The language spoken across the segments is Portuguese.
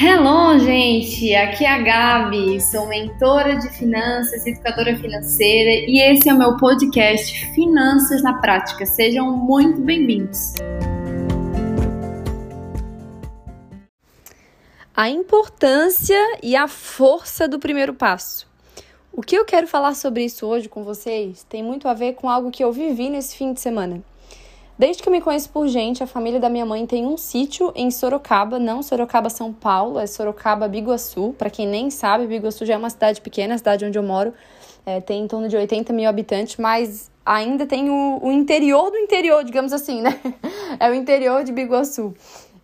Hello, gente! Aqui é a Gabi, sou mentora de finanças, educadora financeira e esse é o meu podcast Finanças na Prática. Sejam muito bem-vindos! A importância e a força do primeiro passo. O que eu quero falar sobre isso hoje com vocês tem muito a ver com algo que eu vivi nesse fim de semana. Desde que eu me conheço por gente, a família da minha mãe tem um sítio em Sorocaba, não Sorocaba, São Paulo, é Sorocaba, Biguaçu. Para quem nem sabe, Biguaçu já é uma cidade pequena, a cidade onde eu moro é, tem em torno de 80 mil habitantes, mas ainda tem o, o interior do interior, digamos assim, né? É o interior de Biguaçu.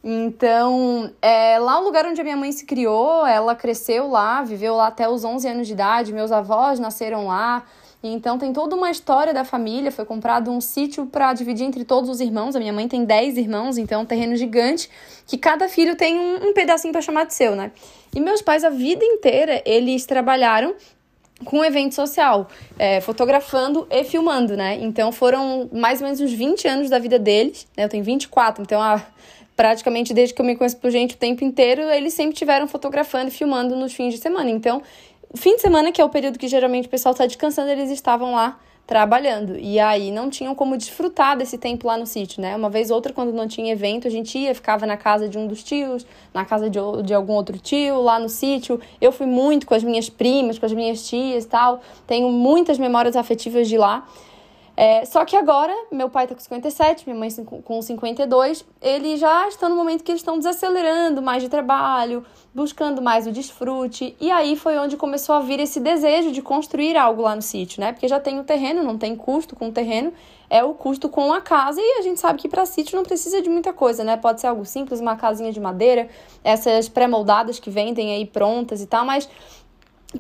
Então, é lá o lugar onde a minha mãe se criou, ela cresceu lá, viveu lá até os 11 anos de idade, meus avós nasceram lá. Então tem toda uma história da família, foi comprado um sítio para dividir entre todos os irmãos. A minha mãe tem 10 irmãos, então é um terreno gigante que cada filho tem um, um pedacinho para chamar de seu, né? E meus pais a vida inteira eles trabalharam com um evento social, é, fotografando e filmando, né? Então foram mais ou menos uns 20 anos da vida deles, né? Eu tenho 24, então a, praticamente desde que eu me conheço por gente o tempo inteiro, eles sempre tiveram fotografando e filmando nos fins de semana. Então fim de semana, que é o período que geralmente o pessoal está descansando, eles estavam lá trabalhando. E aí não tinham como desfrutar desse tempo lá no sítio, né? Uma vez ou outra, quando não tinha evento, a gente ia, ficava na casa de um dos tios, na casa de, de algum outro tio, lá no sítio. Eu fui muito com as minhas primas, com as minhas tias e tal. Tenho muitas memórias afetivas de lá. É, só que agora, meu pai tá com 57, minha mãe com 52, eles já estão no momento que eles estão desacelerando mais de trabalho, buscando mais o desfrute, e aí foi onde começou a vir esse desejo de construir algo lá no sítio, né? Porque já tem o terreno, não tem custo com o terreno, é o custo com a casa, e a gente sabe que para sítio não precisa de muita coisa, né? Pode ser algo simples, uma casinha de madeira, essas pré-moldadas que vendem aí prontas e tal, mas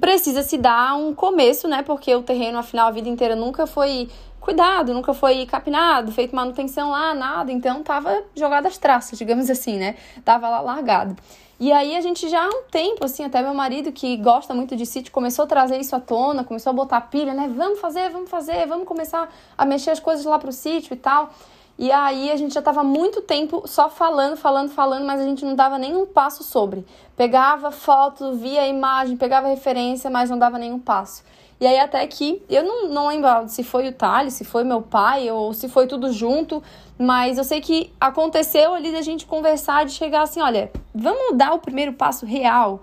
precisa se dar um começo, né? Porque o terreno, afinal, a vida inteira nunca foi cuidado, nunca foi capinado, feito manutenção lá, nada. Então tava jogado as traças, digamos assim, né? Tava lá largado. E aí a gente já há um tempo, assim, até meu marido, que gosta muito de sítio, começou a trazer isso à tona, começou a botar pilha, né? Vamos fazer, vamos fazer, vamos começar a mexer as coisas lá pro sítio e tal. E aí a gente já tava muito tempo só falando, falando, falando, mas a gente não dava nenhum passo sobre. Pegava foto, via a imagem, pegava referência, mas não dava nenhum passo. E aí até que, eu não, não lembro se foi o Thales, se foi meu pai ou se foi tudo junto, mas eu sei que aconteceu ali da gente conversar, de chegar assim, olha, vamos dar o primeiro passo real,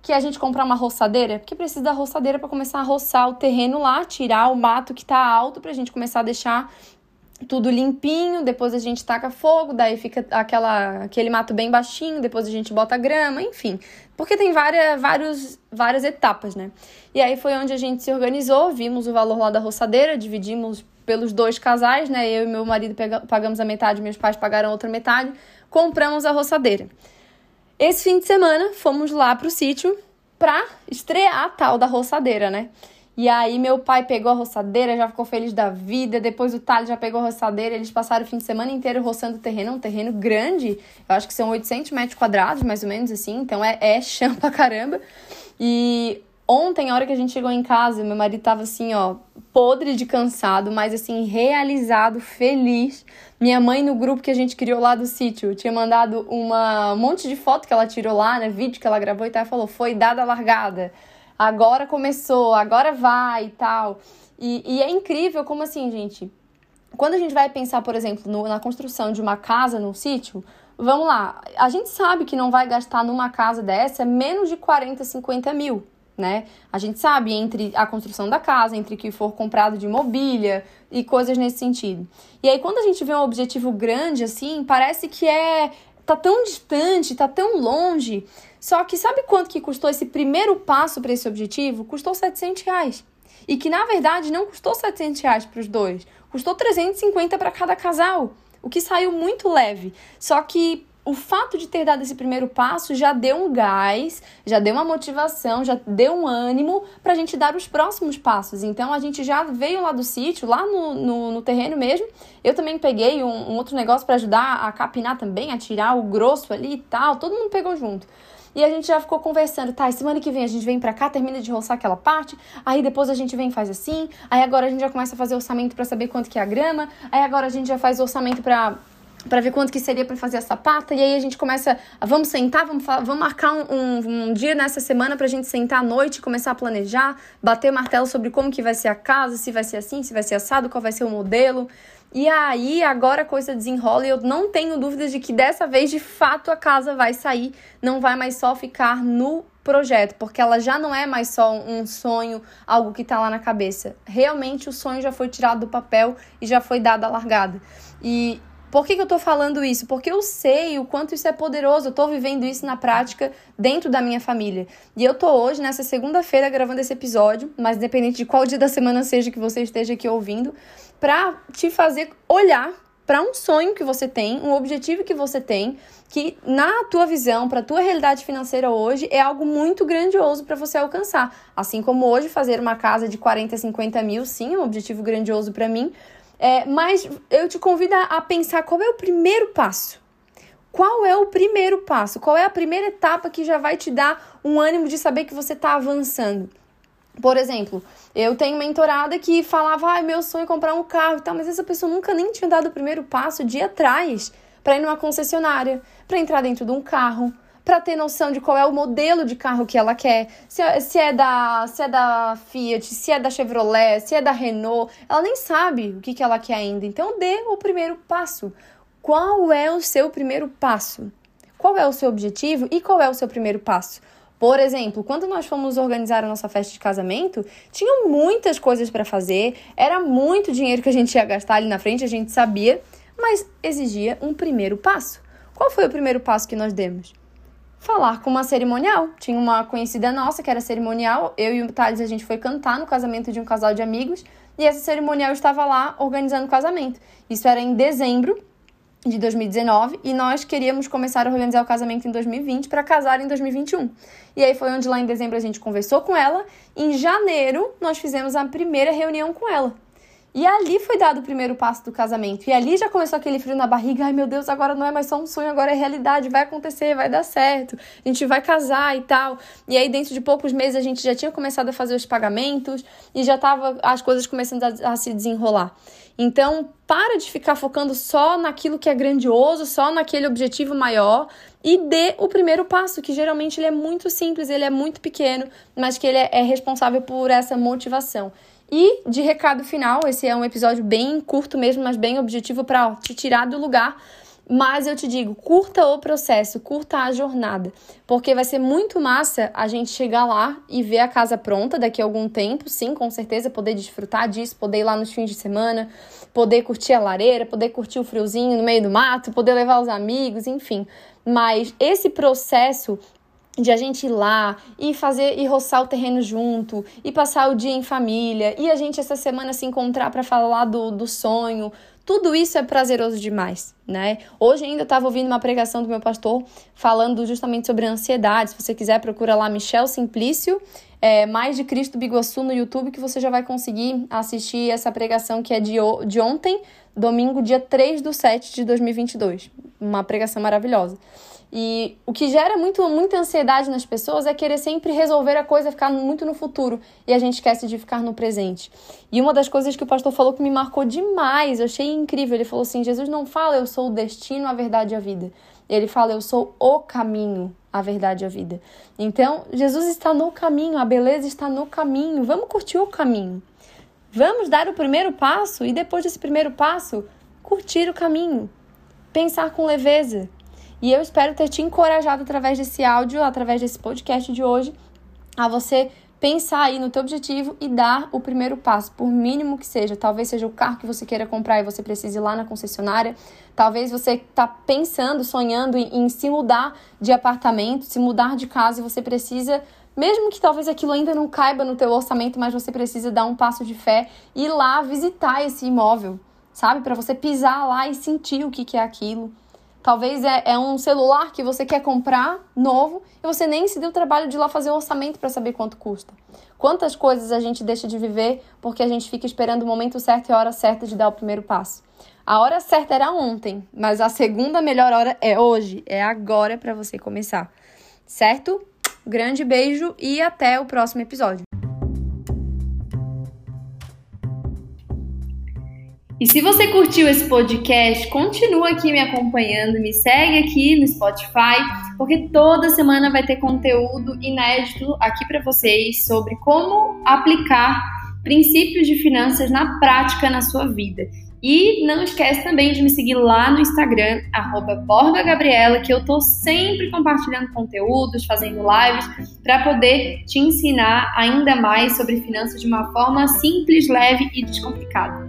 que é a gente comprar uma roçadeira, porque precisa da roçadeira para começar a roçar o terreno lá, tirar o mato que tá alto pra gente começar a deixar tudo limpinho, depois a gente taca fogo, daí fica aquela, aquele mato bem baixinho, depois a gente bota grama, enfim. Porque tem várias, vários, várias etapas, né? E aí foi onde a gente se organizou, vimos o valor lá da roçadeira, dividimos pelos dois casais, né? Eu e meu marido pagamos a metade, meus pais pagaram a outra metade, compramos a roçadeira. Esse fim de semana fomos lá pro sítio pra estrear a tal da roçadeira, né? E aí meu pai pegou a roçadeira, já ficou feliz da vida. Depois o Thales já pegou a roçadeira. Eles passaram o fim de semana inteiro roçando o terreno. Um terreno grande. Eu acho que são 800 metros quadrados, mais ou menos assim. Então é, é chão pra caramba. E ontem, a hora que a gente chegou em casa, meu marido tava assim, ó, podre de cansado, mas assim, realizado, feliz. Minha mãe, no grupo que a gente criou lá do sítio, tinha mandado uma, um monte de foto que ela tirou lá, né? Vídeo que ela gravou e tal. Falou: foi dada a largada agora começou, agora vai e tal. E, e é incrível como assim, gente. Quando a gente vai pensar, por exemplo, no, na construção de uma casa num sítio, vamos lá, a gente sabe que não vai gastar numa casa dessa menos de 40, 50 mil, né? A gente sabe entre a construção da casa, entre o que for comprado de mobília e coisas nesse sentido. E aí, quando a gente vê um objetivo grande assim, parece que é tá tão distante, tá tão longe. Só que sabe quanto que custou esse primeiro passo para esse objetivo? Custou 700 reais. E que na verdade não custou 700 reais para os dois, custou 350 para cada casal, o que saiu muito leve. Só que o fato de ter dado esse primeiro passo já deu um gás, já deu uma motivação, já deu um ânimo para a gente dar os próximos passos. Então a gente já veio lá do sítio, lá no, no, no terreno mesmo. Eu também peguei um, um outro negócio para ajudar a capinar também, a tirar o grosso ali e tal. Todo mundo pegou junto. E a gente já ficou conversando, tá? Semana que vem a gente vem pra cá, termina de roçar aquela parte, aí depois a gente vem e faz assim, aí agora a gente já começa a fazer orçamento para saber quanto que é a grama, aí agora a gente já faz orçamento para para ver quanto que seria para fazer a sapata. E aí a gente começa, vamos sentar, vamos, vamos marcar um, um, um dia nessa semana pra gente sentar à noite, começar a planejar, bater martelo sobre como que vai ser a casa, se vai ser assim, se vai ser assado, qual vai ser o modelo. E aí, agora a coisa desenrola e eu não tenho dúvidas de que dessa vez, de fato, a casa vai sair, não vai mais só ficar no projeto, porque ela já não é mais só um sonho, algo que tá lá na cabeça. Realmente o sonho já foi tirado do papel e já foi dado a largada. E por que, que eu tô falando isso? Porque eu sei o quanto isso é poderoso, eu tô vivendo isso na prática dentro da minha família. E eu tô hoje, nessa segunda-feira, gravando esse episódio, mas independente de qual dia da semana seja que você esteja aqui ouvindo, pra te fazer olhar para um sonho que você tem, um objetivo que você tem, que na tua visão, para tua realidade financeira hoje, é algo muito grandioso para você alcançar. Assim como hoje fazer uma casa de 40, 50 mil, sim, é um objetivo grandioso para mim, é, mas eu te convido a pensar qual é o primeiro passo. Qual é o primeiro passo? Qual é a primeira etapa que já vai te dar um ânimo de saber que você está avançando? Por exemplo, eu tenho mentorada que falava, ah, meu sonho é comprar um carro e tal, mas essa pessoa nunca nem tinha dado o primeiro passo de ir atrás para ir numa concessionária, para entrar dentro de um carro, para ter noção de qual é o modelo de carro que ela quer, se é, se é, da, se é da Fiat, se é da Chevrolet, se é da Renault, ela nem sabe o que, que ela quer ainda. Então dê o primeiro passo. Qual é o seu primeiro passo? Qual é o seu objetivo e qual é o seu primeiro passo? Por exemplo, quando nós fomos organizar a nossa festa de casamento, tinham muitas coisas para fazer, era muito dinheiro que a gente ia gastar ali na frente, a gente sabia, mas exigia um primeiro passo. Qual foi o primeiro passo que nós demos? Falar com uma cerimonial. Tinha uma conhecida nossa que era cerimonial. Eu e o Thales, a gente foi cantar no casamento de um casal de amigos. E essa cerimonial estava lá organizando o casamento. Isso era em dezembro de 2019 e nós queríamos começar a organizar o casamento em 2020 para casar em 2021. E aí foi onde lá em dezembro a gente conversou com ela. Em janeiro nós fizemos a primeira reunião com ela. E ali foi dado o primeiro passo do casamento. E ali já começou aquele frio na barriga. Ai, meu Deus, agora não é mais só um sonho, agora é realidade. Vai acontecer, vai dar certo. A gente vai casar e tal. E aí, dentro de poucos meses, a gente já tinha começado a fazer os pagamentos e já tava as coisas começando a, a se desenrolar. Então, para de ficar focando só naquilo que é grandioso, só naquele objetivo maior e dê o primeiro passo, que geralmente ele é muito simples, ele é muito pequeno, mas que ele é, é responsável por essa motivação. E de recado final, esse é um episódio bem curto mesmo, mas bem objetivo para te tirar do lugar. Mas eu te digo, curta o processo, curta a jornada, porque vai ser muito massa a gente chegar lá e ver a casa pronta daqui a algum tempo, sim, com certeza, poder desfrutar disso, poder ir lá nos fins de semana, poder curtir a lareira, poder curtir o friozinho no meio do mato, poder levar os amigos, enfim. Mas esse processo de a gente ir lá e fazer e roçar o terreno junto e passar o dia em família e a gente essa semana se encontrar para falar do, do sonho. Tudo isso é prazeroso demais, né? Hoje ainda estava ouvindo uma pregação do meu pastor falando justamente sobre ansiedade. Se você quiser, procura lá Michel Simplício, é, Mais de Cristo Biguaçu no YouTube, que você já vai conseguir assistir essa pregação que é de, de ontem, domingo, dia 3 do 7 de 2022. Uma pregação maravilhosa. E o que gera muito, muita ansiedade nas pessoas é querer sempre resolver a coisa, ficar muito no futuro e a gente esquece de ficar no presente. E uma das coisas que o pastor falou que me marcou demais, eu achei incrível, ele falou assim: Jesus não fala eu sou o destino, a verdade e a vida. Ele fala eu sou o caminho, a verdade e a vida. Então, Jesus está no caminho, a beleza está no caminho. Vamos curtir o caminho. Vamos dar o primeiro passo e depois desse primeiro passo, curtir o caminho. Pensar com leveza e eu espero ter te encorajado através desse áudio, através desse podcast de hoje, a você pensar aí no teu objetivo e dar o primeiro passo, por mínimo que seja. Talvez seja o carro que você queira comprar e você precise ir lá na concessionária. Talvez você está pensando, sonhando em, em, se mudar de apartamento, se mudar de casa e você precisa, mesmo que talvez aquilo ainda não caiba no teu orçamento, mas você precisa dar um passo de fé e ir lá visitar esse imóvel, sabe? Para você pisar lá e sentir o que, que é aquilo. Talvez é, é, um celular que você quer comprar novo e você nem se deu o trabalho de ir lá fazer um orçamento para saber quanto custa. Quantas coisas a gente deixa de viver porque a gente fica esperando o momento certo e a hora certa de dar o primeiro passo. A hora certa era ontem, mas a segunda melhor hora é hoje, é agora para você começar. Certo? Grande beijo e até o próximo episódio. E se você curtiu esse podcast, continua aqui me acompanhando, me segue aqui no Spotify, porque toda semana vai ter conteúdo inédito aqui para vocês sobre como aplicar princípios de finanças na prática na sua vida. E não esquece também de me seguir lá no Instagram, BorgaGabriela, que eu tô sempre compartilhando conteúdos, fazendo lives, para poder te ensinar ainda mais sobre finanças de uma forma simples, leve e descomplicada.